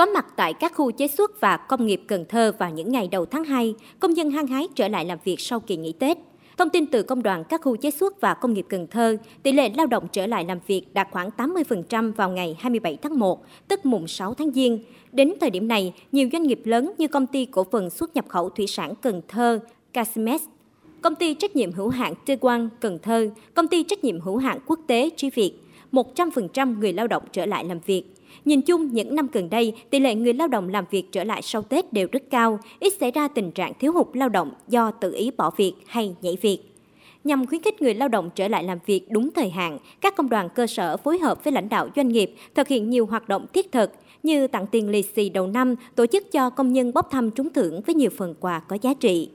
Có mặt tại các khu chế xuất và công nghiệp Cần Thơ vào những ngày đầu tháng 2, công dân hăng hái trở lại làm việc sau kỳ nghỉ Tết. Thông tin từ công đoàn các khu chế xuất và công nghiệp Cần Thơ, tỷ lệ lao động trở lại làm việc đạt khoảng 80% vào ngày 27 tháng 1, tức mùng 6 tháng Giêng. Đến thời điểm này, nhiều doanh nghiệp lớn như công ty cổ phần xuất nhập khẩu thủy sản Cần Thơ, Casimex, công ty trách nhiệm hữu hạn Tê Quang Cần Thơ, công ty trách nhiệm hữu hạn quốc tế Trí Việt, 100% người lao động trở lại làm việc. Nhìn chung, những năm gần đây, tỷ lệ người lao động làm việc trở lại sau Tết đều rất cao, ít xảy ra tình trạng thiếu hụt lao động do tự ý bỏ việc hay nhảy việc. Nhằm khuyến khích người lao động trở lại làm việc đúng thời hạn, các công đoàn cơ sở phối hợp với lãnh đạo doanh nghiệp thực hiện nhiều hoạt động thiết thực như tặng tiền lì xì đầu năm, tổ chức cho công nhân bốc thăm trúng thưởng với nhiều phần quà có giá trị.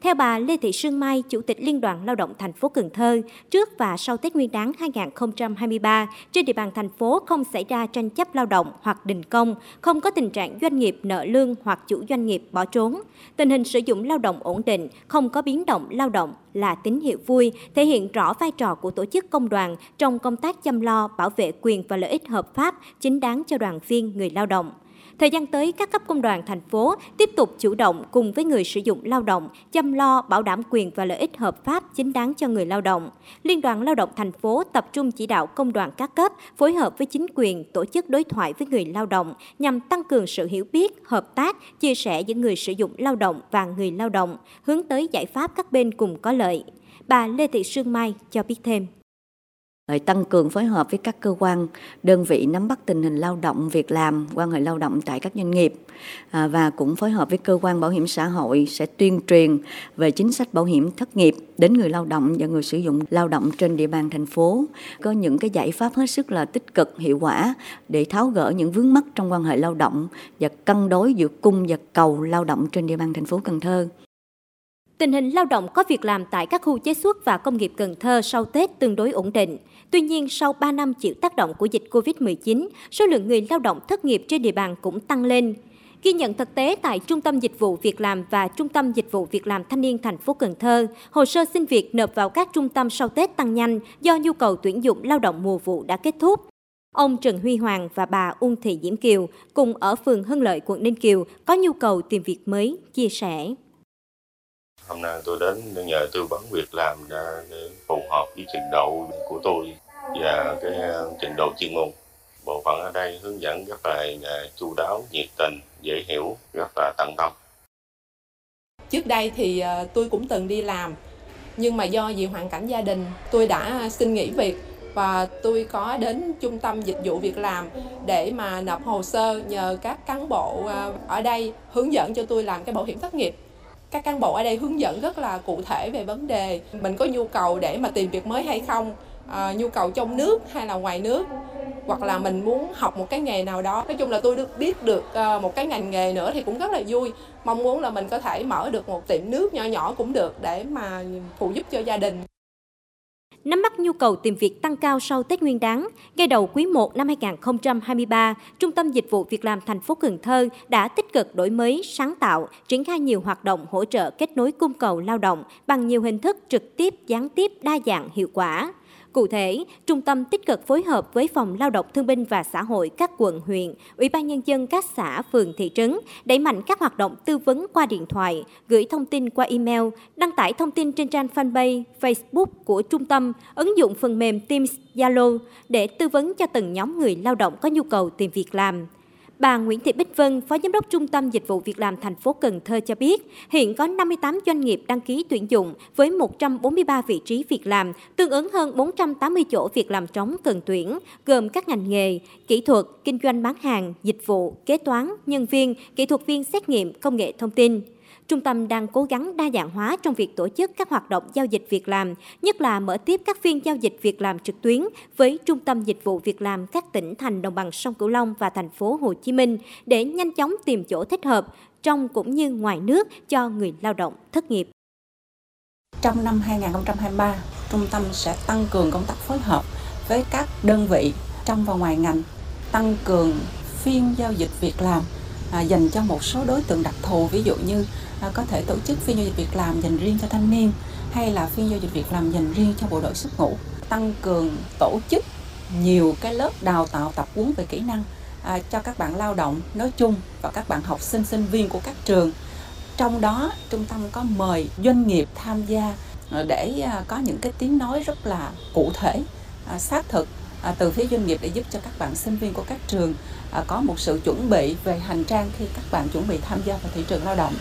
Theo bà Lê Thị Sương Mai, Chủ tịch Liên đoàn Lao động thành phố Cần Thơ, trước và sau Tết Nguyên đán 2023, trên địa bàn thành phố không xảy ra tranh chấp lao động hoặc đình công, không có tình trạng doanh nghiệp nợ lương hoặc chủ doanh nghiệp bỏ trốn. Tình hình sử dụng lao động ổn định, không có biến động lao động là tín hiệu vui, thể hiện rõ vai trò của tổ chức công đoàn trong công tác chăm lo, bảo vệ quyền và lợi ích hợp pháp chính đáng cho đoàn viên người lao động. Thời gian tới, các cấp công đoàn thành phố tiếp tục chủ động cùng với người sử dụng lao động chăm lo bảo đảm quyền và lợi ích hợp pháp chính đáng cho người lao động. Liên đoàn Lao động thành phố tập trung chỉ đạo công đoàn các cấp phối hợp với chính quyền tổ chức đối thoại với người lao động nhằm tăng cường sự hiểu biết, hợp tác, chia sẻ giữa người sử dụng lao động và người lao động, hướng tới giải pháp các bên cùng có lợi. Bà Lê Thị Sương Mai cho biết thêm rồi tăng cường phối hợp với các cơ quan, đơn vị nắm bắt tình hình lao động, việc làm, quan hệ lao động tại các doanh nghiệp à, và cũng phối hợp với cơ quan bảo hiểm xã hội sẽ tuyên truyền về chính sách bảo hiểm thất nghiệp đến người lao động và người sử dụng lao động trên địa bàn thành phố. Có những cái giải pháp hết sức là tích cực, hiệu quả để tháo gỡ những vướng mắc trong quan hệ lao động và cân đối giữa cung và cầu lao động trên địa bàn thành phố Cần Thơ. Tình hình lao động có việc làm tại các khu chế xuất và công nghiệp Cần Thơ sau Tết tương đối ổn định. Tuy nhiên, sau 3 năm chịu tác động của dịch COVID-19, số lượng người lao động thất nghiệp trên địa bàn cũng tăng lên. Ghi nhận thực tế tại Trung tâm Dịch vụ Việc làm và Trung tâm Dịch vụ Việc làm Thanh niên thành phố Cần Thơ, hồ sơ xin việc nộp vào các trung tâm sau Tết tăng nhanh do nhu cầu tuyển dụng lao động mùa vụ đã kết thúc. Ông Trần Huy Hoàng và bà Uông Thị Diễm Kiều cùng ở phường Hưng Lợi, quận Ninh Kiều có nhu cầu tìm việc mới, chia sẻ. Hôm nay tôi đến nhờ tư vấn việc làm để phù hợp với trình độ của tôi và cái ờ, trình độ chuyên môn. Bộ phận ở đây hướng dẫn rất là ờ, chu đáo, nhiệt tình, dễ hiểu, rất là tận tâm. Trước đây thì ờ, tôi cũng từng đi làm, nhưng mà do vì hoàn cảnh gia đình, tôi đã xin nghỉ việc và tôi có đến trung tâm dịch vụ việc làm để mà nộp hồ sơ nhờ các cán bộ ở đây hướng dẫn cho tôi làm cái bảo hiểm thất nghiệp các cán bộ ở đây hướng dẫn rất là cụ thể về vấn đề mình có nhu cầu để mà tìm việc mới hay không à, nhu cầu trong nước hay là ngoài nước hoặc là mình muốn học một cái nghề nào đó. Nói chung là tôi được biết được à, một cái ngành nghề nữa thì cũng rất là vui. Mong muốn là mình có thể mở được một tiệm nước nhỏ nhỏ cũng được để mà phụ giúp cho gia đình. Nắm bắt nhu cầu tìm việc tăng cao sau Tết Nguyên đán, ngay đầu quý 1 năm 2023, Trung tâm Dịch vụ Việc làm thành phố Cần Thơ đã tích cực đổi mới, sáng tạo, triển khai nhiều hoạt động hỗ trợ kết nối cung cầu lao động bằng nhiều hình thức trực tiếp, gián tiếp, đa dạng, hiệu quả. Cụ thể, trung tâm tích cực phối hợp với Phòng Lao động Thương binh và Xã hội các quận, huyện, Ủy ban Nhân dân các xã, phường, thị trấn, đẩy mạnh các hoạt động tư vấn qua điện thoại, gửi thông tin qua email, đăng tải thông tin trên trang fanpage, Facebook của trung tâm, ứng dụng phần mềm Teams, Zalo để tư vấn cho từng nhóm người lao động có nhu cầu tìm việc làm. Bà Nguyễn Thị Bích Vân, Phó Giám đốc Trung tâm Dịch vụ Việc làm thành phố Cần Thơ cho biết, hiện có 58 doanh nghiệp đăng ký tuyển dụng với 143 vị trí việc làm, tương ứng hơn 480 chỗ việc làm trống cần tuyển, gồm các ngành nghề, kỹ thuật, kinh doanh bán hàng, dịch vụ, kế toán, nhân viên, kỹ thuật viên xét nghiệm, công nghệ thông tin. Trung tâm đang cố gắng đa dạng hóa trong việc tổ chức các hoạt động giao dịch việc làm, nhất là mở tiếp các phiên giao dịch việc làm trực tuyến với Trung tâm Dịch vụ Việc làm các tỉnh thành đồng bằng sông Cửu Long và thành phố Hồ Chí Minh để nhanh chóng tìm chỗ thích hợp trong cũng như ngoài nước cho người lao động thất nghiệp. Trong năm 2023, trung tâm sẽ tăng cường công tác phối hợp với các đơn vị trong và ngoài ngành, tăng cường phiên giao dịch việc làm à, dành cho một số đối tượng đặc thù ví dụ như à, có thể tổ chức phiên giao dịch việc làm dành riêng cho thanh niên hay là phiên giao dịch việc làm dành riêng cho bộ đội xuất ngũ tăng cường tổ chức nhiều cái lớp đào tạo tập huấn về kỹ năng à, cho các bạn lao động nói chung và các bạn học sinh sinh viên của các trường. Trong đó trung tâm có mời doanh nghiệp tham gia à, để à, có những cái tiếng nói rất là cụ thể, à, xác thực à, từ phía doanh nghiệp để giúp cho các bạn sinh viên của các trường à, có một sự chuẩn bị về hành trang khi các bạn chuẩn bị tham gia vào thị trường lao động.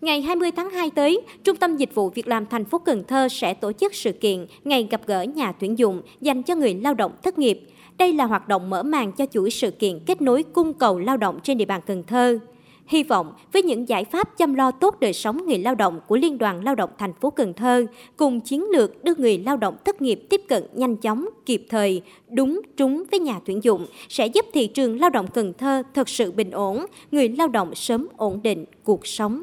Ngày 20 tháng 2 tới, Trung tâm Dịch vụ Việc làm thành phố Cần Thơ sẽ tổ chức sự kiện Ngày gặp gỡ nhà tuyển dụng dành cho người lao động thất nghiệp. Đây là hoạt động mở màn cho chuỗi sự kiện kết nối cung cầu lao động trên địa bàn Cần Thơ. Hy vọng với những giải pháp chăm lo tốt đời sống người lao động của Liên đoàn Lao động thành phố Cần Thơ cùng chiến lược đưa người lao động thất nghiệp tiếp cận nhanh chóng, kịp thời, đúng trúng với nhà tuyển dụng sẽ giúp thị trường lao động Cần Thơ thật sự bình ổn, người lao động sớm ổn định cuộc sống.